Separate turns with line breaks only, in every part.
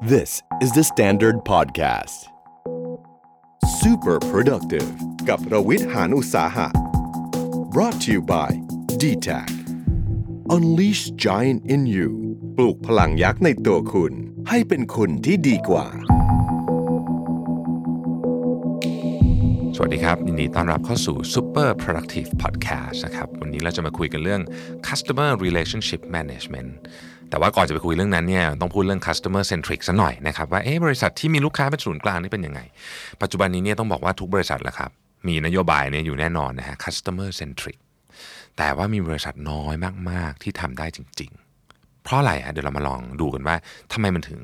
This is the Standard Podcast. Super productive กับรวิทหานอุตสาหะ brought to you by d t a c Unleash Giant in You ปลูกพลังยักษ์ในตัวคุณ ให้เป็นคุณที่ดีกว่า
สวัสดีครับยินดีต้อนรับเข้าสู่ Super Productive Podcast นะครับ วันนี้เราจะมาคุยกันเรื่อง Customer Relationship Management แต่ว่าก่อนจะไปคุยเรื่องนั้นเนี่ยต้องพูดเรื่อง Customer Centric ซะหน่อยนะครับว่าเอ๊ะบริษัทที่มีลูกค้าเป็นศูนย์กลางนี่เป็นยังไง ปัจจุบันนี้เนี่ยต้องบอกว่าทุกบริษัทแหละครับมีนโยบายเนี่ยอยู่แน่นอนนะฮะ Customer Centric แต่ว่ามีบริษัทน้อยมาก ๆ ที่ทำได้จริง ๆ เพราะอะไรฮะเดี๋ยวเรามาลองดูกันว่าทำไมมันถึง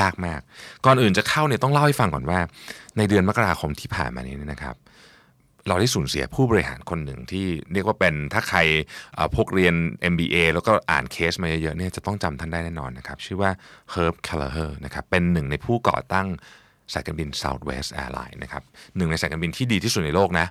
ยากมาก ก่อนอื่นจะเข้าเนี่ยต้องเล่าให้ฟังก่อนว่า ในเดือนมกราคมที่ผ่านมานี้นะครับ เราได้สูญเสียผู้บริหารคนหนึ่งที่เรียกว่าเป็นถ้าใครพกเรียน MBA แล้วก็อ่านเคสมาเยอะๆเนี่ยจะต้องจำท่านได้แน่นอนนะครับ ชื่อว่า Herb Kelleher นะครับเป็นหนึ่งในผู้ก่อตั้งสายการบิน Southwest Airlines นะครับหนึ่งในสายการบินที่ดีที่สุดในโลกนะ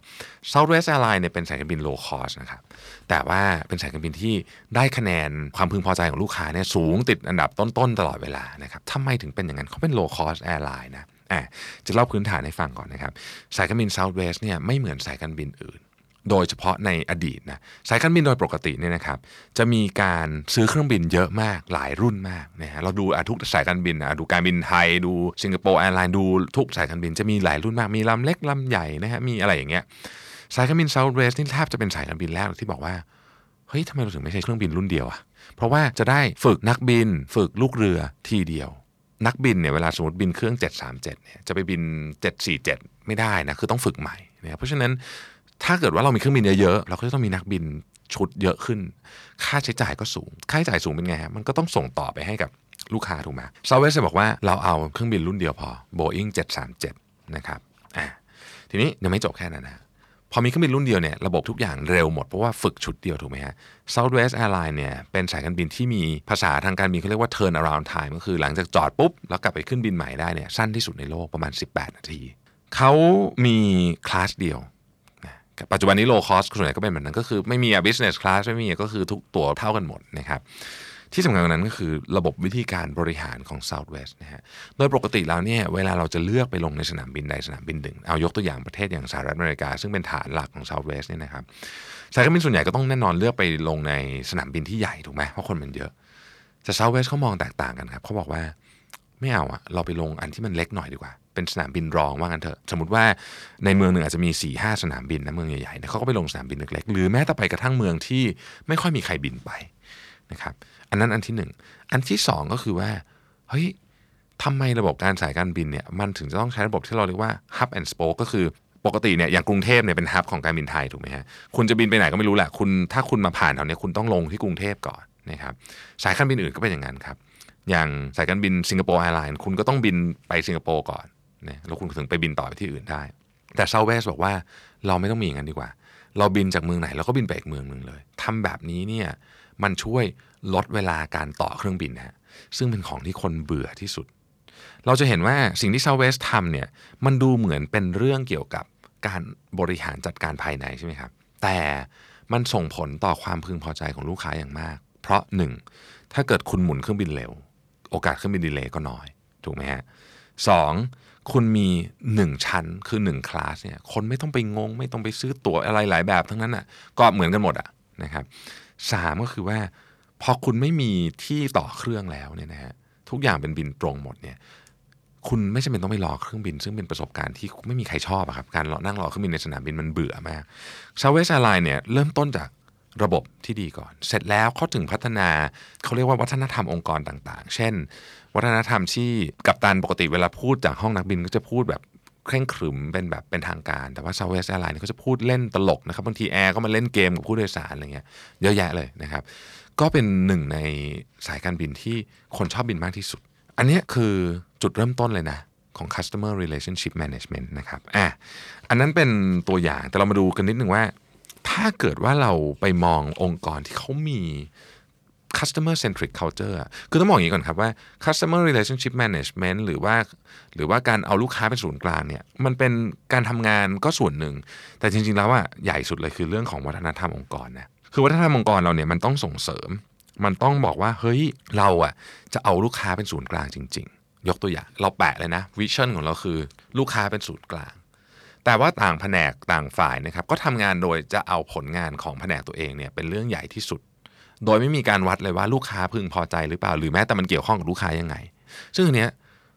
Southwest Airlines เนี่ยเป็นสายการบิน low cost นะครับแต่ว่าเป็นสายการบินที่ได้คะแนนความพึงพอใจของลูกค้าเนี่ยสูงติดอันดับต้นๆตลอดเวลานะครับทำไมถึงเป็นอย่างนั้นเขาเป็น low cost airline นะ อะจะเล่าพื้นฐานให้ฟังก่อนนะครับ สายการบิน Southwest เนี่ยไม่เหมือนสายการบินอื่น โดยเฉพาะในอดีตนะสายการบินโดยปกติเนี่ยนะครับจะมีการซื้อเครื่องบินเยอะมากหลายรุ่นมากนะฮะเราดูทุกสายการบินนะดูการบินไทยดูสิงคโปร์แอร์ไลน์ดูทุกสายการบินจะมีหลายรุ่นมากมีลำเล็กลำใหญ่นะฮะมีอะไรอย่างเงี้ยสายการบิน Southwest นี่แทบจะเป็นสายการบินแรกที่บอกว่าเฮ้ยทำไมเราถึงไม่ใช้เครื่องบินรุ่นเดียวอะเพราะว่าจะได้ฝึกนักบิน ฝึกลูกเรือทีเดียว นักบินเนี่ยเวลาสมมติบินเครื่อง 737เนี่ยจะไปบิน 747 ไม่ได้นะ คือต้องฝึกใหม่นะครับเพราะฉะนั้นถ้าเกิดว่าเรามีเครื่องบินเยอะๆเราก็จะต้องมีนักบินชุดเยอะขึ้น ค่าใช้จ่ายก็สูง ค่าใช้จ่ายสูงเป็นไงฮะมันก็ต้องส่งต่อไปให้กับลูกค้าถูกไหมซาเวสบอกว่าเราเอาเครื่องบินรุ่นเดียวพอ Boeing 737 นะครับอ่าทีนี้ยังไม่จบแค่นั้นนะ พอมีเครื่องบินรุ่นเดียวเนี่ยระบบทุกอย่างเร็วหมด เพราะว่าฝึกชุดเดียวถูกไหมฮะ Southwest Airlines เนี่ยเป็นสายการบินที่มีภาษาทางการบินเขาเรียกว่า turn around time ก็คือหลังจากจอดปุ๊บ แล้วกลับไปขึ้นบินใหม่ได้เนี่ยสั้นที่สุดในโลกประมาณ 18 นาที เขามีคลาสเดียวนะปัจจุบันนี้ low cost ส่วนใหญ่ก็เป็นแบบนั้นก็คือไม่มีอะ business class ไม่มีก็คือทุกตัวเท่ากันหมดนะครับ ที่สำคัญกว่านั้นก็คือระบบวิธีการบริหารของ Southwest นะฮะโดยปกติแล้วเนี่ยเวลาเราจะเลือกไปลงในสนามบินใดสนามบินหนึ่ง เอายกตัวอย่างประเทศอย่างสหรัฐอเมริกา ซึ่งเป็นฐานหลักของ Southwest เนี่ยนะครับสายการบินส่วนใหญ่ก็ต้องแน่นอนเลือกไปลงในสนามบินที่ใหญ่ถูกไหมเพราะคนมันเยอะแต่ Southwest เขามองแตกต่างกันครับเขาบอกว่าไม่เอาอะเราไปลงอันที่มันเล็กหน่อยดีกว่า เป็นสนามบินรองว่างั้นเถอะ สมมติว่าในเมืองหนึ่งอาจจะมี4ี่ห้าสนามบินนะเมืองใหญ่ๆเนี่ยเขาก็ไปลงสนามบินเล็กๆ หรือแม้แต่ไปกระทั่งเมืองที่ไม่ค่อยมีใครบินไปนะครับ อันนั้นอันที่หนึ่งอันที่สองก็คือว่าเฮ้ยทำไมระบบการสายการบินเนี่ยมันถึงจะต้องใช้ระบบที่เราเรียกว่า hub and spoke ก็คือปกติเนี่ยอย่างกรุงเทพเนี่ยเป็นฮับของการบินไทยถูกไหมฮะคุณจะบินไปไหนก็ไม่รู้แหละคุณถ้าคุณมาผ่านแถวนี้คุณต้องลงที่กรุงเทพก่อนนะครับสายการบินอื่นก็เป็นอย่างนั้นครับ อย่างสายการบินสิงคโปร์แอร์ไลน์คุณก็ต้องบินไปสิงคโปร์ก่อนนะแล้วคุณถึงไปบินต่อไปที่อื่นได้ แต่เซาเวสบอกว่าเราไม่ต้องมีอย่างนั้นดีกว่า เราบินจากเมืองไหนเราก็บินไปอีกเมืองหนึ่งเลยทำแบบนี้เนี่ย มันช่วยลดเวลาการต่อเครื่องบินนะฮะซึ่งเป็นของที่คนเบื่อที่สุด เราจะเห็นว่าสิ่งที่ Southwest ทำเนี่ยมันดูเหมือนเป็นเรื่องเกี่ยวกับการบริหารจัดการภายในใช่ไหมครับแต่มันส่งผลต่อความพึงพอใจของลูกค้าอย่างมาก เพราะหนึ่งถ้าเกิดคุณหมุนเครื่องบินเร็ว โอกาสเครื่องบินดีเลย์ก็น้อย ถูกไหมฮะสองคุณมี 1 ชั้นคือ 1 คลาสเนี่ยคนไม่ต้องไปงง ไม่ต้องไปซื้อตั๋วอะไรหลายแบบทั้งนั้นอะก็เหมือนกันหมดอะนะครับ สามก็คือว่า พอคุณไม่มีที่ต่อเครื่องแล้วเนี่ยนะฮะทุกอย่างเป็นบินตรงหมดเนี่ยคุณไม่จำเป็นต้องไปรอเครื่องบิน ซึ่งเป็นประสบการณ์ที่ไม่มีใครชอบอะครับการรอนั่งรอเครื่องบินในสนามบินมันเบื่อมาก Southwest Airlines เนี่ยเริ่มต้นจากระบบที่ดีก่อน เสร็จแล้วเขาถึงพัฒนาเขาเรียกว่าวัฒนธรรมองค์กรต่างๆ เช่น วัฒนธรรมที่กัปตันปกติเวลาพูดจากห้องนักบินก็จะพูดแบบ เคร่งขรึมเป็นแบบเป็นทางการ แต่ว่า Southwest Airlines เนี่ยเขาจะพูดเล่นตลกนะครับบางทีแอร์ก็มาเล่นเกมกับผู้โดยสารอะไรเงี้ยเยอะแยะเลยนะครับ ก็เป็นหนึ่งในสายการบินที่คนชอบบินมากที่สุด อันนี้คือจุดเริ่มต้นเลยนะของ customer relationship management นะครับอะอันนั้นเป็นตัวอย่างแต่เรามาดูกันนิดหนึ่งว่า ถ้าเกิดว่าเราไปมององค์กรที่เขามี customer centric culture คือต้องบอกอย่างนี้ก่อนครับว่า customer relationship management หรือว่า หรือว่าการเอาลูกค้าเป็นศูนย์กลางเนี่ย มันเป็นการทำงานก็ส่วนหนึ่ง แต่จริง ๆ แล้วอะใหญ่สุดเลยคือเรื่องของวัฒนธรรมองค์กรนะ คือวัฒนธรรมองค์กรเราเนี่ยมันต้องส่งเสริม มันต้องบอกว่าเฮ้ยเราอะจะเอาลูกค้าเป็นศูนย์กลางจริง ๆ ยกตัวอย่างเราแปะเลยนะวิชั่นของเราคือลูกค้าเป็นศูนย์กลางแต่ว่าต่างแผนกต่างฝ่ายนะครับก็ทำงานโดยจะเอาผลงานของแผนกตัวเองเนี่ยเป็นเรื่องใหญ่ที่สุด โดยไม่มีการวัดเลยว่าลูกค้าพึงพอใจหรือเปล่า หรือแม้แต่มันเกี่ยวข้องกับลูกค้ายังไง ซึ่งอันเนี้ย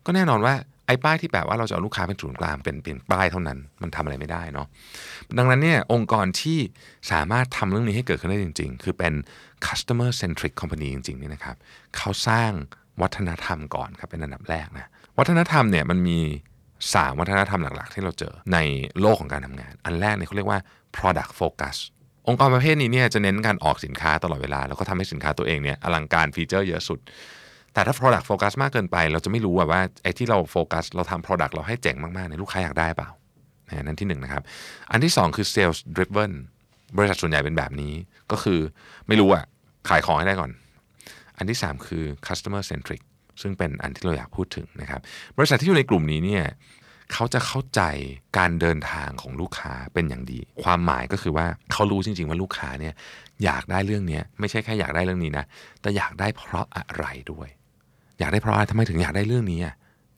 ก็แน่นอนว่าไอ้ป้ายที่แปะว่าเราจะเอาลูกค้าเป็นศูนย์กลางเป็นเป็นป้ายเท่านั้น มันทำอะไรไม่ได้เนาะดังนั้นเนี่ยองค์กรที่สามารถทำเรื่องนี้ให้เกิดขึ้นได้จริง ๆ คือเป็น customer centric company จริงๆนี่นะครับเขาสร้างวัฒนธรรมก่อนครับเป็นอันดับแรกนะวัฒนธรรมเนี่ยมันมี3วัฒนธรรมหลักๆ ที่เราเจอในโลกของการทำงาน อันแรกเนี่ยเขาเรียกว่า product focus องค์กรประเภทนี้เนี่ยจะเน้นการออกสินค้าตลอดเวลา แล้วก็ทำให้สินค้าตัวเองเนี่ยอลังการฟีเจอร์เยอะสุด แต่ถ้า product focus มากเกินไป เราจะไม่รู้ว่าไอ้ที่เราโฟกัสเราทำ product เราให้เจ๋งมากๆเนี่ยลูกค้าอยากได้เปล่านั่นที่หนึ่งนะครับอันที่สองคือ sales driven บริษัทส่วนใหญ่เป็นแบบนี้ก็คือไม่รู้อะขายของให้ได้ก่อน อันที่ 3 คือ customer centric ซึ่งเป็นอันที่เราอยากพูดถึงนะครับบริษัทที่อยู่ในกลุ่มนี้เนี่ย เขาจะเข้าใจการเดินทางของลูกค้าเป็นอย่างดี ความหมายก็คือว่าเขารู้จริง ๆ ว่าลูกค้าเนี่ยอยากได้เรื่องนี้ไม่ใช่แค่อยากได้เรื่องนี้นะแต่อยากได้เพราะอะไรด้วย อยากได้เพราะอะไรทำไมถึงอยากได้เรื่องนี้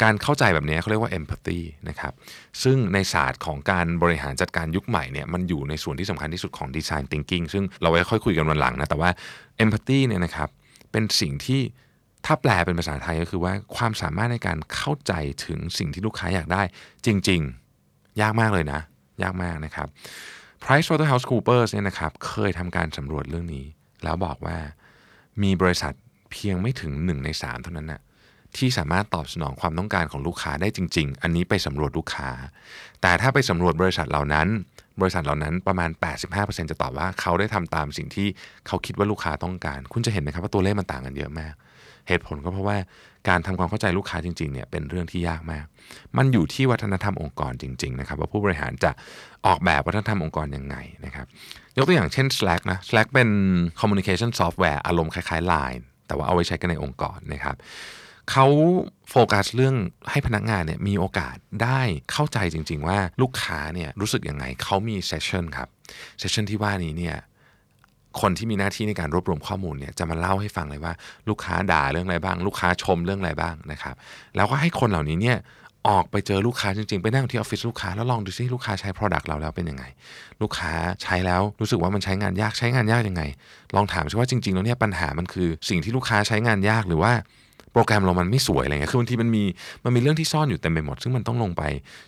การเข้าใจแบบนี้เขาเรียกว่า empathy นะครับ ซึ่งในศาสตร์ของการบริหารจัดการยุคใหม่เนี่ยมันอยู่ในส่วนที่สำคัญที่สุดของ design thinking ซึ่งเราไว้ค่อยคุยกันวันหลังนะ แต่ว่า empathy เนี่ยนะครับเป็นสิ่งที่ ถ้าแปลเป็นภาษาไทยก็คือว่าความสามารถในการเข้าใจถึงสิ่งที่ลูกค้าอยากได้ จริง ๆ ยากมากเลยนะ ยากมากนะครับ Price Waterhouse Coopers เนี่ยนะครับเคยทำการสำรวจเรื่องนี้ แล้วบอกว่ามีบริษัทเพียงไม่ถึง 1 ใน 3 เท่านั้นนะที่สามารถตอบสนองความต้องการของลูกค้าได้จริง ๆ อันนี้ไปสำรวจลูกค้า แต่ถ้าไปสำรวจบริษัทเหล่านั้น บริษัทเหล่านั้นประมาณ 85%จะตอบว่าเขาได้ทำตามสิ่งที่เขาคิดว่าลูกค้าต้องการ คุณจะเห็นไหมครับว่าตัวเลขมันต่างกันเยอะมาก เหตุผลก็เพราะว่าการทำความเข้าใจลูกค้าจริงๆเนี่ยเป็นเรื่องที่ยากมาก มันอยู่ที่วัฒนธรรมองค์กรจริงๆนะครับว่าผู้บริหารจะออกแบบวัฒนธรรมองค์กรยังไงนะครับยกตัวอย่างเช่น Slack นะ Slack เป็น communication software อารมณ์คล้ายๆ Line แต่ว่าเอาไว้ใช้กันในองค์กรนะครับเขาโฟกัสเรื่องให้พนักงานเนี่ยมีโอกาสได้เข้าใจจริง ๆ ว่าลูกค้าเนี่ยรู้สึกยังไงเขามีเซสชันครับเซสชันที่ว่านี้เนี่ย คนที่มีหน้าที่ในการรวบรวมข้อมูลเนี่ยจะมาเล่าให้ฟังเลยว่า ลูกค้าด่าเรื่องอะไรบ้าง ลูกค้าชมเรื่องอะไรบ้างนะครับแล้วก็ให้คนเหล่านี้เนี่ยออกไปเจอลูกค้าจริงๆ ไปนั่งที่ออฟฟิศลูกค้าแล้วลองดูซิลูกค้าใช้ Product เราแล้วเป็นยังไง ลูกค้าใช้แล้วรู้สึกว่ามันใช้งานยากใช้งานยากยังไง ลองถามซิว่าจริงๆแล้วเนี่ยปัญหามันคือสิ่งที่ลูกค้าใช้งานยากหรือว่าโปรแกรมเรามันไม่สวยอะไรเงี้ยคือบางทีมันมีมันมีเรื่องที่ซ่อนอยู่เต็มไปหมด ซึ่งมันต้องลงไป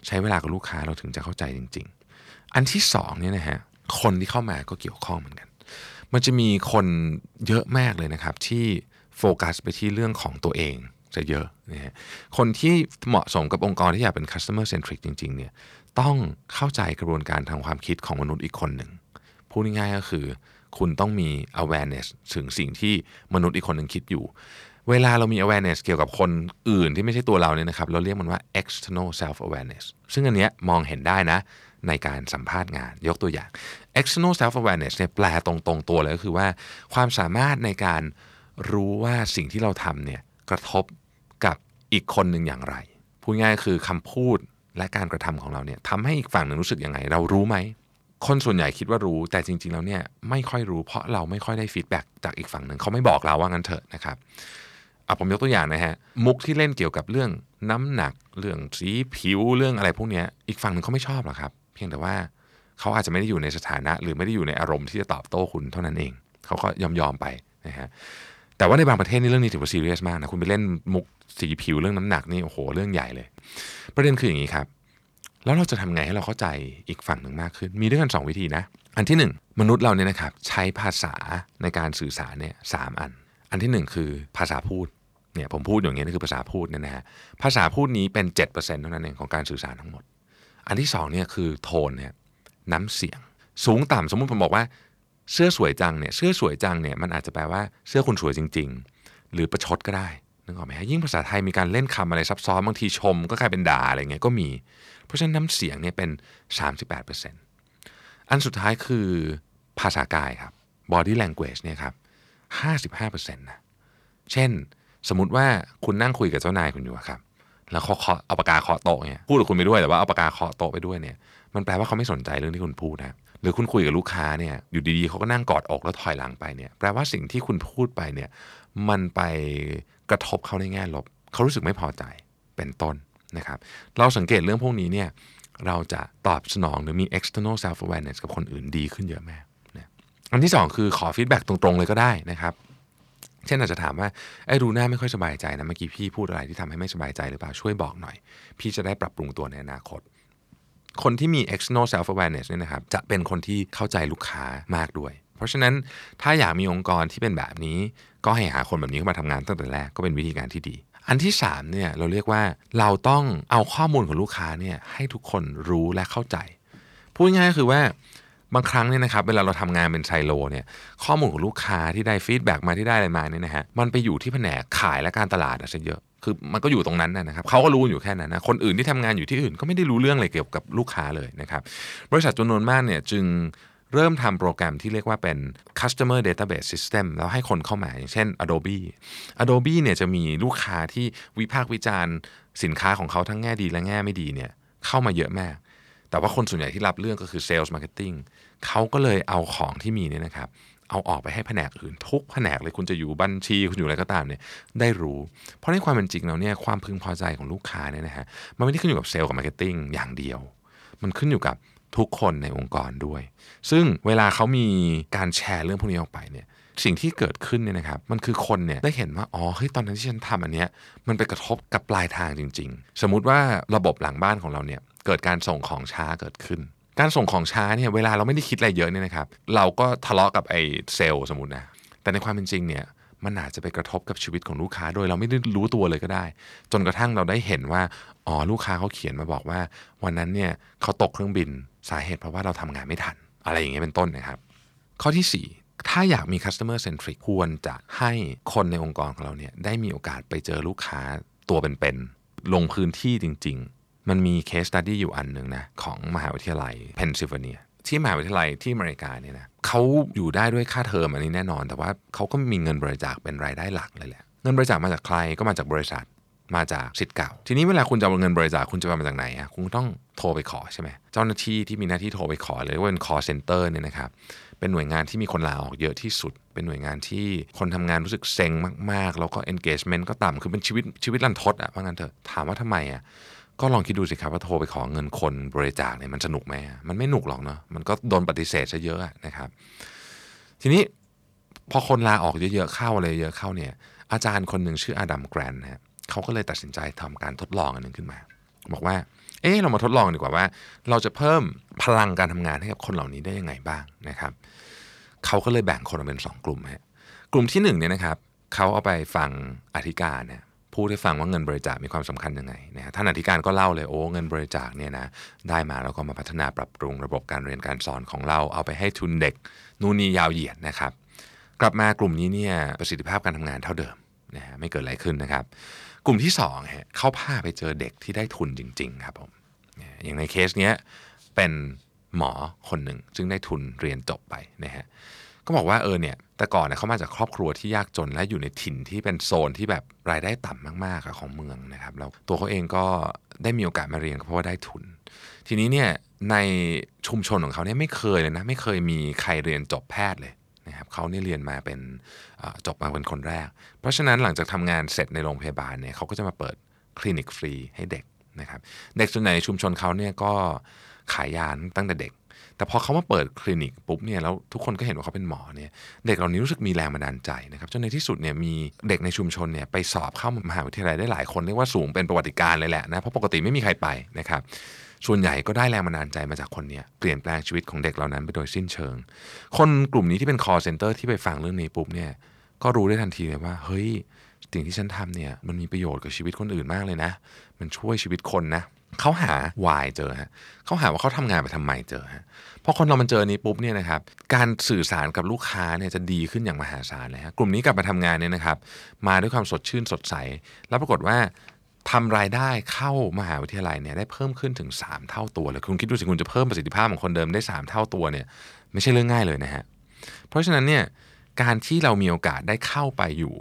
ใช้เวลากับลูกค้าเราถึงจะเข้าใจจริง ๆ อันที่สองเนี่ยนะฮะคนที่เข้ามาก็เกี่ยวข้องเหมือนกัน มันจะมีคนเยอะมากเลยนะครับ ที่โฟกัสไปที่เรื่องของตัวเองจะเยอะนะฮะคนที่เหมาะสมกับองค์กรที่อยากเป็น customer centric จริงๆเนี่ยต้องเข้าใจกระบวนการทางความคิดของมนุษย์อีกคนหนึ่งพูดง่ายๆก็คือ คุณต้องมี awareness ถึงสิ่งที่มนุษย์อีกคนหนึ่งคิดอยู่ เวลาเรามี awareness เกี่ยวกับคนอื่นที่ไม่ใช่ตัวเราเนี่ยนะครับ เราเรียกมันว่า external self awareness ซึ่งอันเนี้ยมองเห็นได้นะ ในการสัมภาษณ์งาน ยกตัวอย่าง external self awareness เนี่ยแปลตรงๆตัวเลยก็คือว่า ความสามารถในการรู้ว่าสิ่งที่เราทำเนี่ยกระทบกับอีกคนหนึ่งอย่างไร พูดง่ายคือคำพูดและการกระทำของเราเนี่ยทำให้อีกฝั่งหนึ่งรู้สึกยังไง เรารู้ไหมคนส่วนใหญ่คิดว่ารู้แต่จริง ๆ แล้วเนี่ยไม่ค่อยรู้เพราะเราไม่ค่อยได้ฟีดแบ็กจากอีกฝั่งหนึ่งเขาไม่บอกเราว่างั้นเถอะนะครับเอาผมยกตัวอย่างนะฮะมุกที่เล่นเกี่ยวกับเรื่องน้ำหนัก เรื่องสีผิวเรื่องอะไรพวกนี้อีกฝั่งหนึ่งเขาไม่ชอบหรอกครับ เพียงแต่ว่าเขาอาจจะไม่ได้อยู่ในสถานะ หรือไม่ได้อยู่ในอารมณ์ที่จะตอบโต้คุณเท่านั้นเอง เขาก็ยอมยอมไปนะฮะแต่ว่าในบางประเทศนี่เรื่องนี้ถือว่าซีเรียสมากนะคุณไปเล่นมุกสีผิวเรื่องน้ำหนักนี่โอ้โหเรื่องใหญ่เลย ประเด็นคืออย่างนี้ครับแล้วเราจะทำไงให้เราเข้าใจอีกฝั่งหนึ่งมากขึ้น มีด้วยกัน 2 วิธีนะ อันที่ 1 มนุษย์เราเนี่ยนะครับใช้ภาษาในการสื่อสารเนี่ยสามอัน อันที่ 1 คือภาษาพูดเนี่ยผมพูดอย่างนี้นี่คือภาษาพูดเนี่ยนะฮะภาษาพูดนี้เป็น 7%เท่านั้นเองของการสื่อสารทั้งหมด อันที่2เนี่ยคือโทนเนี่ยน้ำเสียง สูงต่ำสมมุติผมบอกว่า เสื้อสวยจังเนี่ยเสื้อสวยจังเนี่ยมันอาจจะแปลว่าเสื้อคุณสวยจริง ๆ หรือประชดก็ได้นึกออกไหมฮะยิ่งภาษาไทยมีการเล่นคำอะไรซับซ้อนบางทีชม ก็กลายเป็นด่าอะไรเงี้ยก็มี เพราะฉะนั้นน้ำเสียงเนี่ยเป็น 38%อันสุดท้ายคือภาษากายครับ body language เนี่ยครับ55%นะเช่น สมมติว่าคุณนั่งคุยกับเจ้านายคุณอยู่ครับ แล้วเขาเคาะเอาปากกาเคาะโต๊ะเนี่ยพูดกับคุณไปด้วยแต่ว่าเอาปากกาเคาะโต๊ะไปด้วยเนี่ยมันแปลว่าเขาไม่สนใจเรื่องที่คุณพูดนะหรือคุณคุยกับลูกค้าเนี่ยอยู่ดีๆเขาก็นั่งกอดอกแล้วถอยหลังไปเนี่ยแปลว่าสิ่งที่คุณพูดไปเนี่ยมันไปกระทบเขาในแง่ลบเขารู้สึกไม่พอใจเป็นต้นนะครับเราสังเกตเรื่องพวกนี้เนี่ยเราจะตอบสนองหรือมี external self awareness กับคนอื่นดีขึ้นเยอะมากนะอันที่สองคือขอฟีดแบ็กตรงๆเลยก็ได้นะครับ เช่นอาจจะถามว่าไอ้รูน่าไม่ค่อยสบายใจนะเมื่อกี้พี่พูดอะไรที่ทำให้ไม่สบายใจหรือเปล่าช่วยบอกหน่อย พี่จะได้ปรับปรุงตัวในอนาคต คนที่มี external self awareness เนี่ยนะครับจะเป็นคนที่เข้าใจลูกค้ามากด้วย เพราะฉะนั้นถ้าอยากมีองค์กรที่เป็นแบบนี้ ก็ให้หาคนแบบนี้เข้ามาทำงานตั้งแต่แรกก็เป็นวิธีการที่ดี อันที่3เนี่ยเราเรียกว่าเราต้องเอาข้อมูลของลูกค้าเนี่ยให้ทุกคนรู้และเข้าใจพูดง่ายๆคือว่า บางครั้งเนี่ยนะครับเวลาเราทำงานเป็นไซโลเนี่ยข้อมูลของลูกค้าที่ได้ feedback มาที่ได้อะไรมาเนี่ยนะฮะมันไปอยู่ที่แผนกขายและการตลาดอะซะเยอะคือมันก็อยู่ตรงนั้นนะครับเขาก็รู้อยู่แค่นั้นนะคนอื่นที่ทำงานอยู่ที่อื่นก็ไม่ได้รู้เรื่องอะไรเกี่ยวกับลูกค้าเลยนะครับบริษัทจำนวนมากเนี่ยจึงเริ่มทำโปรแกรมที่เรียกว่าเป็น customer database system แล้วให้คนเข้ามาอย่างเช่น Adobe Adobe เนี่ยจะมีลูกค้าที่วิพากษ์วิจารณ์สินค้าของเขาทั้งแง่ดีและแง่ไม่ดีเนี่ยเข้ามาเยอะมาก แต่ว่าคนส่วนใหญ่ที่รับเรื่องก็คือ sales marketing เขาก็เลยเอาของที่มีเนี่ยนะครับเอาออกไปให้แผนกอื่นทุกแผนกเลยคุณจะอยู่บัญชีคุณอยู่อะไรก็ตามเนี่ยได้รู้ เพราะในความเป็นจริงแล้วเนี่ยความพึงพอใจของลูกค้าเนี่ยนะฮะมันไม่ได้ขึ้นอยู่กับเซลล์กับ marketing อย่างเดียว มันขึ้นอยู่กับทุกคนในองค์กรด้วย ซึ่งเวลาเขามีการแชร์เรื่องพวกนี้ออกไปเนี่ย สิ่งที่เกิดขึ้นเนี่ยนะครับมันคือคนเนี่ยได้เห็นว่าอ๋อเฮ้ยตอนนั้นที่ฉันทำอันเนี้ยมันไปกระทบกับปลายทางจริง ๆ สมมุติว่าระบบหลังบ้านของเราเนี่ยเกิดการส่งของช้าเกิดขึ้น การส่งของช้าเนี่ยเวลาเราไม่ได้คิดอะไรเยอะเนี่ยนะครับเราก็ทะเลาะกับไอ้เซลล์สมมตินะแต่ในความเป็นจริงเนี่ยมันอาจจะไปกระทบกับชีวิตของลูกค้า โดยเราไม่ได้รู้ตัวเลยก็ได้ จนกระทั่งเราได้เห็นว่าอ๋อลูกค้าเขาเขียนมาบอกว่า วันนั้นเนี่ยเขาตกเครื่องบินสาเหตุเพราะว่าเราทำงานไม่ทัน อะไรอย่างเงี้ยเป็นต้นนะครับ ข้อที่ 4 ถ้าอยากมี customer centric ควรจะให้คนในองค์กรของเราเนี่ยได้มีโอกาสไปเจอลูกค้าตัวเป็นๆ ลงพื้นที่จริง ๆ มันมี case study อยู่อันหนึ่งนะของมหาวิทยาลัยเพนซิลเวเนียที่มหาวิทยาลัยที่อเมริกาเนี่ยนะเขาอยู่ได้ด้วยค่าเทอมอันนี้แน่นอน แต่ว่าเขาก็มีเงินบริจาคเป็นรายได้หลักเลยแหละ เงินบริจาคมาจากใครก็มาจากบริษัทมาจากสิทธิ์เก่า ทีนี้เวลาคุณจะเอาเงินบริจาคคุณจะเอามาจากไหนอะคุณต้องโทรไปขอใช่ไหมเจ้าหน้าที่ที่มีหน้าที่โทรไปขอเลยว่าเป็น call center เนี่ยนะครับ เป็นหน่วยงานที่มีคนลาออกเยอะที่สุด เป็นหน่วยงานที่คนทำงานรู้สึกเซ็งมากๆ แล้วก็ engagement ก็ต่ำคือเป็นชีวิตชีวิตรันทดอะว่างั้นเถอะถามว่าทำไมอะก็ลองคิดดูสิครับว่าโทรไปขอเงินคนบริจาคเนี่ยมันสนุกไหมมันไม่หนุกหรอกเนาะมันก็โดนปฏิเสธซะเยอะนะครับ ทีนี้พอคนลาออกเยอะๆเข้าอะไรเยอะเข้าเนี่ย อาจารย์คนหนึ่งชื่ออดัมแกรนนะเขาก็เลยตัดสินใจทำการทดลองอันหนึ่งขึ้นมา บอกว่า เออเรามาทดลองดีกว่าว่า เราจะเพิ่มพลังการทำงานให้กับคนเหล่านี้ได้ยังไงบ้างนะครับเขาก็เลยแบ่งคนออกเป็นสองกลุ่มฮะกลุ่มที่หนึ่งเนี่ยนะครับเขาเอาไปฟังอธิการเนี่ยพูดให้ฟังว่าเงินบริจาคมีความสำคัญยังไงนะฮะท่านอธิการก็เล่าเลยโอ้เงินบริจาคเนี่ยนะได้มาแล้วก็มาพัฒนาปรับปรุงระบบการเรียนการสอนของเราเอาไปให้ทุนเด็กนู่นนี่ยาวเหยียดนะครับ กลับมากลุ่มนี้เนี่ยประสิทธิภาพการทำงานเท่าเดิมนะฮะไม่เกิดอะไรขึ้นนะครับ กลุ่มที่2ฮะเขาพาไปเจอเด็กที่ได้ทุนจริง ๆ ครับผมอย่างในเคสเนี้ยเป็นหมอคนหนึ่งซึ่งได้ทุนเรียนจบไปนะฮะก็บอกว่าเออเนี่ยแต่ก่อนเนี่ยเขามาจากครอบครัวที่ยากจนและอยู่ในถิ่นที่เป็นโซนที่แบบรายได้ต่ำมากๆของเมืองนะครับแล้วตัวเขาเองก็ได้มีโอกาสมาเรียนเพราะว่าได้ทุน ทีนี้เนี่ยในชุมชนของเขาเนี่ยไม่เคยเลยนะไม่เคยมีใครเรียนจบแพทย์เลย นะครับเขาเนี่ยเรียนมาเป็นจบมาเป็นคนแรก เพราะฉะนั้นหลังจากทำงานเสร็จในโรงพยาบาลเนี่ยเขาก็จะมาเปิดคลินิกฟรีให้เด็กนะครับเด็กส่วนใหญ่ในชุมชนเขาเนี่ยก็ขายยาตั้งแต่เด็ก แต่พอเขามาเปิดคลินิกปุ๊บเนี่ยแล้วทุกคนก็เห็นว่าเขาเป็นหมอเนี่ยเด็กเหล่านี้รู้สึกมีแรงบันดาลใจนะครับจนในที่สุดเนี่ยมีเด็กในชุมชนเนี่ยไปสอบเข้ามหาวิทยาลัยได้หลายคนเรียกว่าสูงเป็นประวัติการเลยแหละนะเพราะปกติไม่มีใครไปนะครับ ส่วนใหญ่ก็ได้แรงบันดาลใจมาจากคนเนี้ยเปลี่ยนแปลงชีวิตของเด็กเหล่านั้นไปโดยสิ้นเชิง คนกลุ่มนี้ที่เป็น call center ที่ไปฟังเรื่องนี้ปุ๊บเนี่ยก็รู้ได้ทันทีเลยว่า เฮ้ยสิ่งที่ฉันทำเนี่ยมันมีประโยชน์กับชีวิตคนอื่นมากเลยนะ มันช่วยชีวิตคนนะเขาหาวายเจอฮะเขาหาว่าเขาทำงานไปทำไมเจอฮะพอคนเรามันเจอนี้ปุ๊บเนี่ยนะครับการสื่อสารกับลูกค้าเนี่ยจะดีขึ้นอย่างมหาศาลเลยฮะกลุ่มนี้กลับมาทำงานเนี่ยนะครับ มาด้วยความสดชื่นสดใส แล้วปรากฏว่า ทำรายได้เข้ามหาวิทยาลัยเนี่ยได้เพิ่มขึ้นถึง 3 เท่าตัวเลยคุณคิดดูสิคุณจะเพิ่มประสิทธิภาพของคนเดิมได้ 3 เท่าตัวเนี่ยไม่ใช่เรื่องง่ายเลยนะฮะเพราะฉะนั้นเนี่ยการที่เรามีโอกาสได้เข้าไปอยู่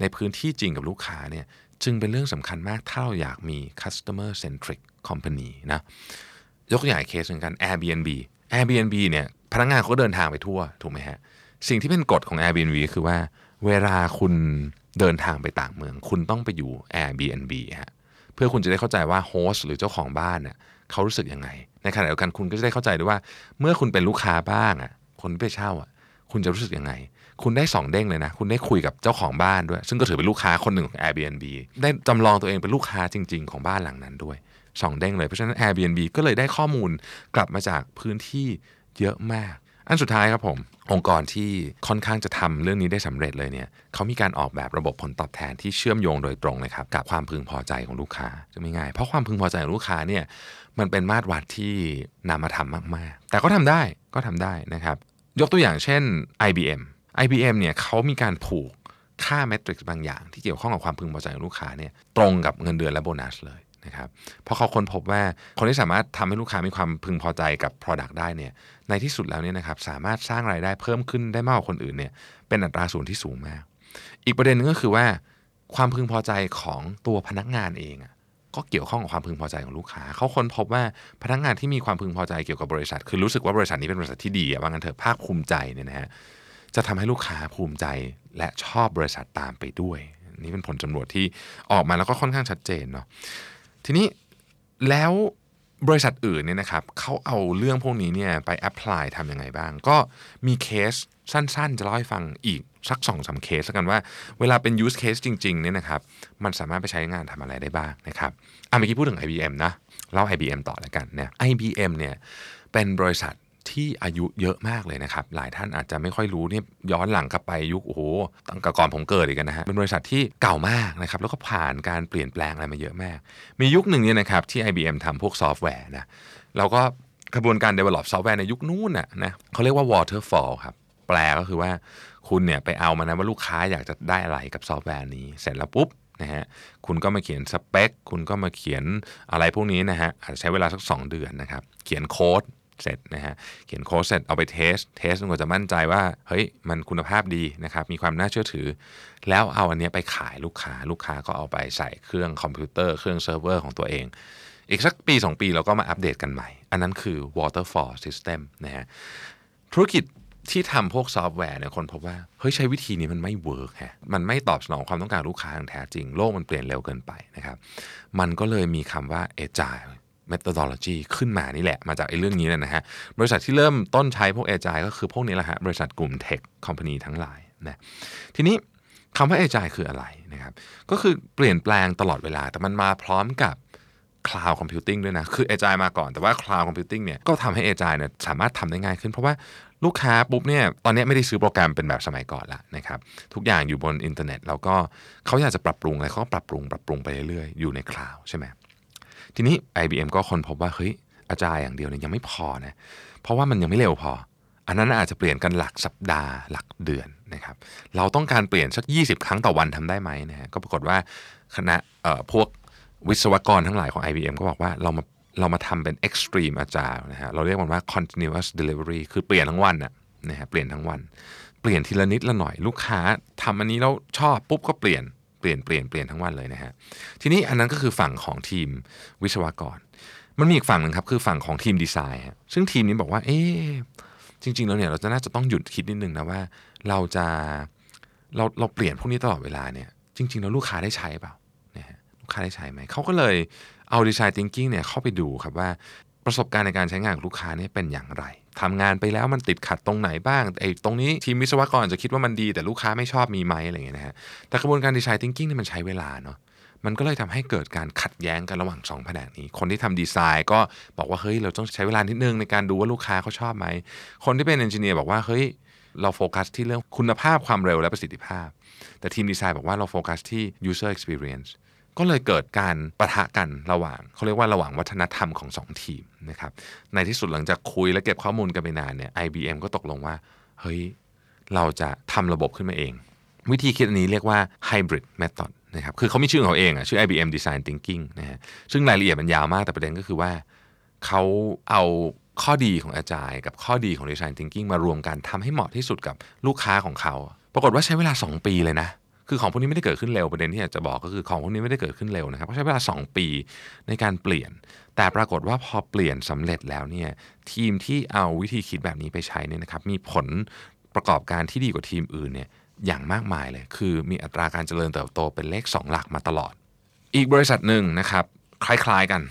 ในพื้นที่จริงกับลูกค้าเนี่ยจึงเป็นเรื่องสำคัญมากถ้าเราอยากมี customer centric company นะยกตัวอย่างเคสหนึ่งกัน Airbnb Airbnb เนี่ยพนักงานเขาเดินทางไปทั่วถูกไหมฮะสิ่งที่เป็นกฎของ Airbnb คือว่า เวลาคุณเดินทางไปต่างเมือง คุณต้องไปอยู่ Airbnb ฮะเพื่อคุณจะได้เข้าใจว่าโฮสต์หรือเจ้าของบ้านเน่ยเขารู้สึกยังไง ในขณะเดียวกันคุณก็จะได้เข้าใจด้วยว่า เมื่อคุณเป็นลูกค้าบ้างอะคนที่ไปเช่าอะคุณจะรู้สึกยังไง คุณได้สองเด้งเลยนะ คุณได้คุยกับเจ้าของบ้านด้วย ซึ่งก็ถือเป็นลูกค้าคนหนึ่งของ Airbnb ได้จำลองตัวเองเป็นลูกค้าจริง ๆ ของบ้านหลังนั้นด้วยสองเด้งเลย เพราะฉะนั้น Airbnb ก็เลยได้ข้อมูลกลับมาจากพื้นที่เยอะมาก อันสุดท้ายครับผม องค์กรที่ค่อนข้างจะทำเรื่องนี้ได้สำเร็จเลยเนี่ยเขามีการออกแบบระบบผลตอบแทนที่เชื่อมโยงโดยตรงเลยครับกับความพึงพอใจของลูกค้าจะไม่ง่ายเพราะความพึงพอใจของลูกค้าเนี่ยมันเป็นมาตรวัดที่นำมาทำมาก ๆ แต่ก็ทำได้ก็ทำได้นะครับ ยกตัวอย่างเช่น IBM IBM เนี่ยเขามีการผูกค่าเมทริกซ์บางอย่าง ที่เกี่ยวข้องกับความพึงพอใจของลูกค้าเนี่ยตรงกับเงินเดือนและโบนัสเลยนะครับเพราะเขาค้นพบว่าคนที่สามารถทำให้ลูกค้ามีความพึงพอใจกับ Product ได้เนี่ย ในที่สุดแล้วเนี่ยนะครับสามารถสร้างรายได้เพิ่มขึ้นได้มากกว่าคนอื่นเนี่ยเป็นอัตราส่วนที่สูงมาก อีกประเด็นนึงก็คือว่า ความพึงพอใจของตัวพนักงานเองก็เกี่ยวข้องกับความพึงพอใจของลูกค้า เขาค้นพบว่าพนักงานที่มีความพึงพอใจเกี่ยวกับบริษัท คือรู้สึกว่าบริษัทนี้เป็นบริษัทที่ดีว่างั้นเถอะภาคภูมิใจเนี่ยนะฮะจะทำให้ลูกค้าภูมิใจและชอบบริษัทตามไปด้วย นี่เป็นผลสำรวจที่ออกมาแล้วก็ค่อนข้างชัดเจนเนาะทีนี้แล้ว บริษัทอื่นเนี่ยนะครับเขาเอาเรื่องพวกนี้เนี่ยไป apply ทำยังไงบ้าง ก็มีเคสสั้นๆ จะเล่าให้ฟังอีกสักสองสาเคสกันว่าเวลาเป็น use case จริงๆเนี่ยนะครับมันสามารถไปใช้งานทำอะไรได้บ้างนะครับอะเมื่อกี้พูดถึง IBM นะเล่า IBM ต่อแล้วกันเนี่ย IBM เนี่ยเป็นบริษัท ที่อายุเยอะมากเลยนะครับ หลายท่านอาจจะไม่ค่อยรู้เนี่ยย้อนหลังกลับไปยุคโอ้โหตั้งแต่ก่อนผมเกิดอีกนะฮะเป็นบริษัทที่เก่ามากนะครับแล้วก็ผ่านการเปลี่ยนแปลงอะไรมาเยอะมาก มียุคหนึ่งเนี่ยนะครับที่ IBM ทำพวกซอฟต์แวร์นะเราก็กระบวนการ develop ซอฟต์แวร์ในยุคนู้นน่ะนะเขาเรียกว่า waterfall ครับแปลก็คือว่าคุณเนี่ยไปเอามานะว่าลูกค้าอยากจะได้อะไรกับซอฟต์แวร์นี้ เสร็จแล้วปุ๊บนะฮะคุณก็มาเขียนสเปค คุณก็มาเขียนอะไรพวกนี้นะฮะอาจจะใช้เวลาสัก 2 เดือนนะครับ เขียนโค้ด เสร็จนะฮะเขียนโค้ดเสร็จเอาไป test test จนกว่าจะมั่นใจว่าเฮ้ยมันคุณภาพดีนะครับมีความน่าเชื่อถือ แล้วเอาอันนี้ไปขายลูกค้าลูกค้าก็เอาไปใส่เครื่องคอมพิวเตอร์เครื่องเซิร์ฟเวอร์ของตัวเอง อีกสักปี 2 ปีเราก็มาอัปเดตกันใหม่ อันนั้นคือ waterfall system นะฮะธุรกิจที่ทำพวกซอฟต์แวร์เนี่ยค้นพบว่าเฮ้ยใช้วิธีนี้มันไม่ work ฮะมันไม่ตอบสนองความต้องการลูกค้าอย่างแท้จริง โลกมันเปลี่ยนเร็วเกินไปนะครับ มันก็เลยมีคำว่า agile methodology ขึ้นมานี่แหละ มาจากไอ้เรื่องนี้แหละนะฮะ บริษัทที่เริ่มต้นใช้พวก agile ก็คือพวกนี้แหละฮะ บริษัทกลุ่ม tech company ทั้งหลายนะ ทีนี้คำว่า agile คืออะไรนะครับ ก็คือเปลี่ยนแปลงตลอดเวลา แต่มันมาพร้อมกับ cloud computing ด้วยนะ คือ agile มาก่อน แต่ว่า cloud computing เนี่ย ก็ทำให้ agile เนี่ยสามารถทำได้ง่ายขึ้น เพราะว่าลูกค้าปุ๊บเนี่ยตอนนี้ไม่ได้ซื้อโปรแกรมเป็นแบบสมัยก่อนละนะครับทุกอย่างอยู่บนอินเทอร์เน็ต แล้วก็เขาอยากจะปรับปรุงอะไรเขาก็ปรับปรุงปรับปรุงไปเรื่อยๆ อยู่ใน cloud ใช่ไหม ทีนี้ IBM ก็ค้นพบว่าเฮ้ย agile อย่างเดียวเนี่ยยังไม่พอนะเพราะว่ามันยังไม่เร็วพอ อันนั้นอาจจะเปลี่ยนกันหลักสัปดาห์หลักเดือนนะครับเราต้องการเปลี่ยนสัก 20 ครั้งต่อวันทำได้ไหมนะฮะก็ปรากฏว่าคณะเอ่อพวกวิศวกรทั้งหลายของ IBM ก็บอกว่าเรามาเรามาทำเป็น extreme agile นะฮะเราเรียกมันว่า continuous delivery คือเปลี่ยนทั้งวันน่ะนะฮะเปลี่ยนทั้งวัน เปลี่ยนทีละนิดละหน่อยลูกค้าทำอันนี้แล้วชอบปุ๊บก็เปลี่ยน เปลี่ยนเปลี่ยนเปลี่ยนทั้งวันเลยนะฮะทีนี้อันนั้นก็คือฝั่งของทีมวิศวกร มันมีอีกฝั่งหนึ่งครับคือฝั่งของทีมดีไซน์ฮะซึ่งทีมนี้บอกว่าเอ๊จริง ๆ แล้วเนี่ยเราจะน่าจะต้องหยุดคิดนิดนึงนะว่าเราจะเราเราเปลี่ยนพวกนี้ตลอดเวลาเนี่ยจริง ๆ แล้วลูกค้าได้ใช้เปล่าเนะฮะลูกค้าได้ใช้ไหมเขาก็เลยเอาดีไซน์ thinking เนี่ยเข้าไปดูครับว่าประสบการณ์ในการใช้งานของลูกค้าเนี่ยเป็นอย่างไร ทำงานไปแล้วมันติดขัดตรงไหนบ้างไอ้ตรงนี้ทีมวิศวกรจะคิดว่ามันดีแต่ลูกค้าไม่ชอบมีไหมอะไรอย่างเงี้ยนะฮะแต่กระบวนการ design thinking นี่มันใช้เวลาเนาะมันก็เลยทำให้เกิดการขัดแย้งกันระหว่าง2แผนกนี้ คนที่ทำดีไซน์ก็บอกว่าเฮ้ยเราต้องใช้เวลานิดนึงในการดูว่าลูกค้าเขาชอบไหม คนที่เป็น engineer บอกว่าเฮ้ยเราโฟกัสที่เรื่องคุณภาพความเร็วและประสิทธิภาพ แต่ทีมดีไซน์บอกว่าเราโฟกัสที่ user experience ก็เลยเกิดการประทะกันระหว่างเขาเรียกว่าระหว่างวัฒนธรรมของ 2 ทีมนะครับในที่สุดหลังจากคุยและเก็บข้อมูลกันไปนานเนี่ย IBM ก็ตกลงว่า เฮ้ย เราจะทำระบบขึ้นมาเอง วิธีคิดอันนี้เรียกว่า hybrid method นะครับคือเขามีชื่อของเขาเองอะชื่อ IBM Design Thinking นะฮะซึ่งรายละเอียดมันยาวมากแต่ประเด็นก็คือว่าเขาเอาข้อดีของอาจารย์กับข้อดีของ Design Thinking มารวมกันทำให้เหมาะที่สุดกับลูกค้าของเขา ปรากฏว่าใช้เวลา 2 ปีเลยนะ คือของพวกนี้ไม่ได้เกิดขึ้นเร็วประเด็นที่อยากจะบอกก็คือของพวกนี้ไม่ได้เกิดขึ้นเร็วนะครับเพราะใช้เวลา 2 ปีในการเปลี่ยน แต่ปรากฏว่าพอเปลี่ยนสำเร็จแล้วเนี่ยทีมที่เอาวิธีคิดแบบนี้ไปใช้เนี่ยนะครับมีผลประกอบการที่ดีกว่าทีมอื่นเนี่ยอย่างมากมายเลย คือมีอัตราการเจริญเติบโตเป็นเลข 2 หลักมาตลอด อีกบริษัทหนึ่งนะครับคล้ายๆกัน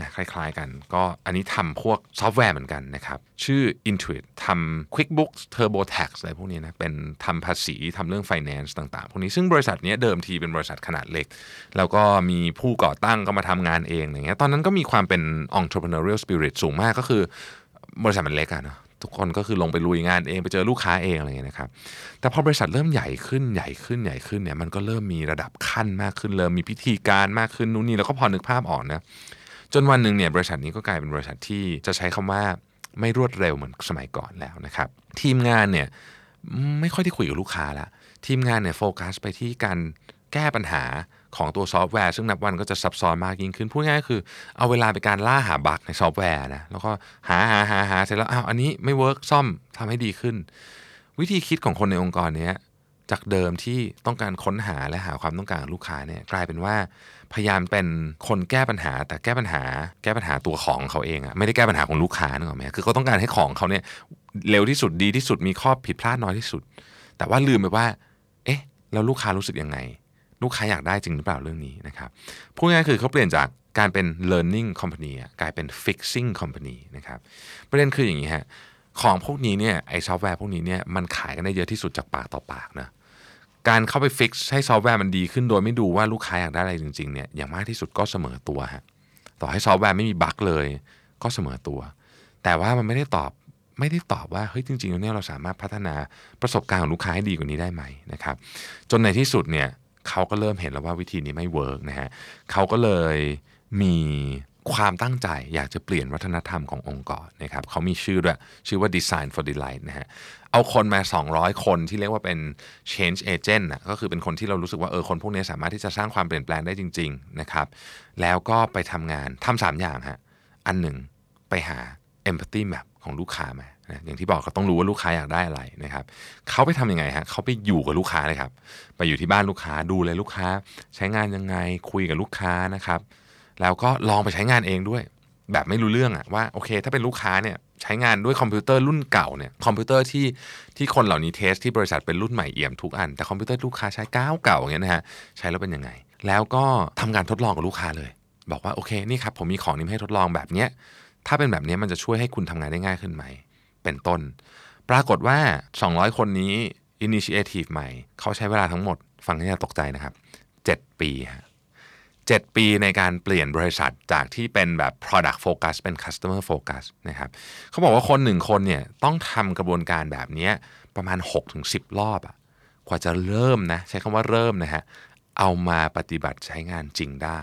นะคล้ายๆกัน ก็อันนี้ทำพวกซอฟต์แวร์เหมือนกันนะครับ ชื่อ Intuit ทำ QuickBooks TurboTax อะไรพวกนี้นะ เป็นทำภาษีทำเรื่อง finance ต่างๆ พวกนี้ซึ่งบริษัทนี้เดิมทีเป็นบริษัทขนาดเล็ก แล้วก็มีผู้ก่อตั้งก็มาทำงานเองอย่างเงี้ยตอนนั้นก็มีความเป็น entrepreneurial spirit สูงมากก็คือบริษัทมันเล็กอะเนาะทุกคนก็คือลงไปลุยงานเองไปเจอลูกค้าเองอะไรเงี้ยนะครับ แต่พอบริษัทเริ่มใหญ่ขึ้นใหญ่ขึ้นใหญ่ขึ้นเนี่ยมันก็เริ่มมีระดับขั้นมากขึ้นเริ่มมีพิธีการมากขึ้นนู่นนี่แล้วก็พอนึกภาพออกนะ จนวันหนึ่งเนี่ยบริษัทนี้ก็กลายเป็นบริษัทที่จะใช้คำว่าไม่รวดเร็วเหมือนสมัยก่อนแล้วนะครับ ทีมงานเนี่ยไม่ค่อยได้คุยกับลูกค้าละทีมงานเนี่ยโฟกัสไปที่การแก้ปัญหาของตัวซอฟต์แวร์ ซึ่งนับวันก็จะซับซ้อนมากยิ่งขึ้น พูดง่ายๆคือ เอาเวลาไปการล่าหา bug ในซอฟต์แวร์นะแล้วก็หาหาหาหาเสร็จแล้วอ้าวอันนี้ไม่ work ซ่อมทำให้ดีขึ้น วิธีคิดของคนในองค์กรเนี้ยจากเดิมที่ต้องการค้นหาและหาความต้องการของลูกค้าเนี่ยกลายเป็นว่า พยายามเป็นคนแก้ปัญหา แต่แก้ปัญหา แก้ปัญหาตัวของเขาเองอะไม่ได้แก้ปัญหาของลูกค้านึกออกไหมคือเขาต้องการให้ของเขาเนี่ยเร็วที่สุดดีที่สุดมีข้อผิดพลาดน้อยที่สุด แต่ว่าลืมไปว่า เอ๊ะแล้วลูกค้ารู้สึกยังไง ลูกค้าอยากได้จริงหรือเปล่าเรื่องนี้นะครับพูดง่ายๆคือเขาเปลี่ยนจากการเป็น learning company กลายเป็น fixing company นะครับประเด็นคืออย่างนี้ฮะของพวกนี้เนี่ยไอซอฟต์แวร์พวกนี้เนี่ยมันขายกันได้เยอะที่สุดจากปากต่อปากนะ การเข้าไป fix ให้ซอฟต์แวร์มันดีขึ้นโดยไม่ดูว่าลูกค้าอยากได้อะไรจริงๆเนี่ยอย่างมากที่สุดก็เสมอตัวฮะต่อให้ซอฟต์แวร์ไม่มี bug เลย ก็เสมอตัว แต่ว่ามันไม่ได้ตอบไม่ได้ตอบว่าเฮ้ยจริงๆแล้วเนี่ยเราสามารถพัฒนาประสบการณ์ของลูกค้าให้ดีกว่านี้ได้ไหมนะครับจนในที่สุดเนี่ยเขาก็เริ่มเห็นแล้วว่าวิธีนี้ไม่ work นะฮะเขาก็เลยมีความตั้งใจอยากจะเปลี่ยนวัฒนธรรมขององค์กรนะครับเขามีชื่อด้วยชื่อว่า Design for Delight นะฮะ เอาคนมา 200 คนที่เรียกว่าเป็น change agent นะก็คือเป็นคนที่เรารู้สึกว่าเออคนพวกนี้สามารถที่จะสร้างความเปลี่ยนแปลงได้จริง ๆ นะครับ แล้วก็ไปทำงานทำสามอย่างฮะอันหนึ่งไปหา empathy map ของลูกค้ามานะอย่างที่บอกเขาต้องรู้ว่าลูกค้าอยากได้อะไรนะครับเขาไปทำยังไงฮะเขาไปอยู่กับลูกค้าเลยครับ ไปอยู่ที่บ้านลูกค้าดูเลยลูกค้า ใช้งานยังไงคุยกับลูกค้านะครับ แล้วก็ลองไปใช้งานเองด้วย แบบไม่รู้เรื่องอะว่าโอเค ถ้าเป็นลูกค้าเนี่ย ใช้งานด้วยคอมพิวเตอร์รุ่นเก่าเนี่ยคอมพิวเตอร์ที่ที่คนเหล่านี้ test ที่บริษัทเป็นรุ่นใหม่เอี่ยมทุกอัน แต่คอมพิวเตอร์ลูกค้าใช้เก๊าเก่าอย่างเงี้ยนะฮะใช้แล้วเป็นยังไง แล้วก็ทำการทดลองกับลูกค้าเลย บอกว่าโอเคนี่ครับผมมีของนี้ให้ทดลองแบบเนี้ยถ้าเป็นแบบนี้มันจะช่วยให้คุณทำงานได้ง่ายขึ้นไหม เป็นต้น ปรากฏว่า 200 คนนี้ Initiative ใหม่ เขาใช้เวลาทั้งหมด ฟังให้ตกใจนะครับ 7 ปีฮะ 7 ปีในการเปลี่ยนบริษัทจากที่เป็นแบบ product focus เป็น customer focus นะครับเขาบอกว่าคนหนึ่งคนเนี่ยต้องทำกระบวนการแบบนี้ประมาณ 6-10 รอบอะกว่าจะเริ่มนะใช้คำว่าเริ่มนะฮะเอามาปฏิบัติใช้งานจริงได้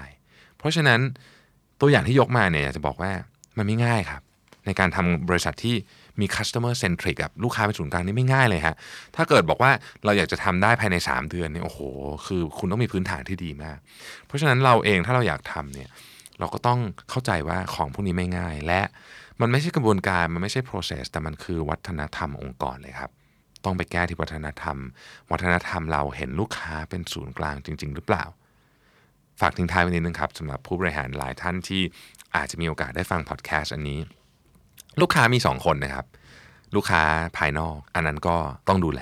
เพราะฉะนั้นตัวอย่างที่ยกมาเนี่ยอยากจะบอกว่ามันไม่ง่ายครับ ในการทำบริษัทที่ มี customer centric กับลูกค้าเป็นศูนย์กลางนี่ไม่ง่ายเลยฮะ ถ้าเกิดบอกว่าเราอยากจะทำได้ภายใน 3 เดือนเนี่ยโอ้โห คือคุณต้องมีพื้นฐานที่ดีมาก เพราะฉะนั้นเราเองถ้าเราอยากทำเนี่ยเราก็ต้องเข้าใจว่าของพวกนี้ไม่ง่าย และมันไม่ใช่กระบวนการมันไม่ใช่ process แต่มันคือวัฒนธรรมองค์กรเลยครับต้องไปแก้ที่วัฒนธรรม วัฒนธรรมเราเห็นลูกค้าเป็นศูนย์กลางจริง ๆ หรือเปล่า ฝากทิ้งท้ายไว้นิดนึงครับสำหรับผู้บริหารหลายท่านที่อาจจะมีโอกาสได้ฟังพอดแคสต์อันนี้ ลูกค้ามี 2 คนนะครับ ลูกค้าภายนอก อันนั้นก็ต้องดูแล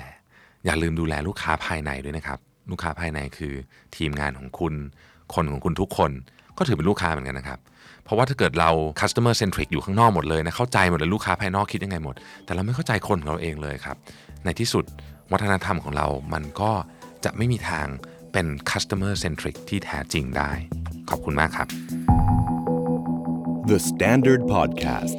อย่าลืมดูแลลูกค้าภายในด้วยนะครับ ลูกค้าภายในคือทีมงานของคุณ คนของคุณทุกคน ก็ถือเป็นลูกค้าเหมือนกันนะครับ เพราะว่าถ้าเกิดเรา customer centric อยู่ข้างนอกหมดเลยนะเข้าใจหมดเลยลูกค้าภายนอกคิดยังไงหมด แต่เราไม่เข้าใจคนของเราเองเลยครับ ในที่สุดวัฒนธรรมของเรา มันก็จะไม่มีทางเป็น customer centric ที่แท้จริงได้ ขอบคุณมากครับ
The Standard Podcast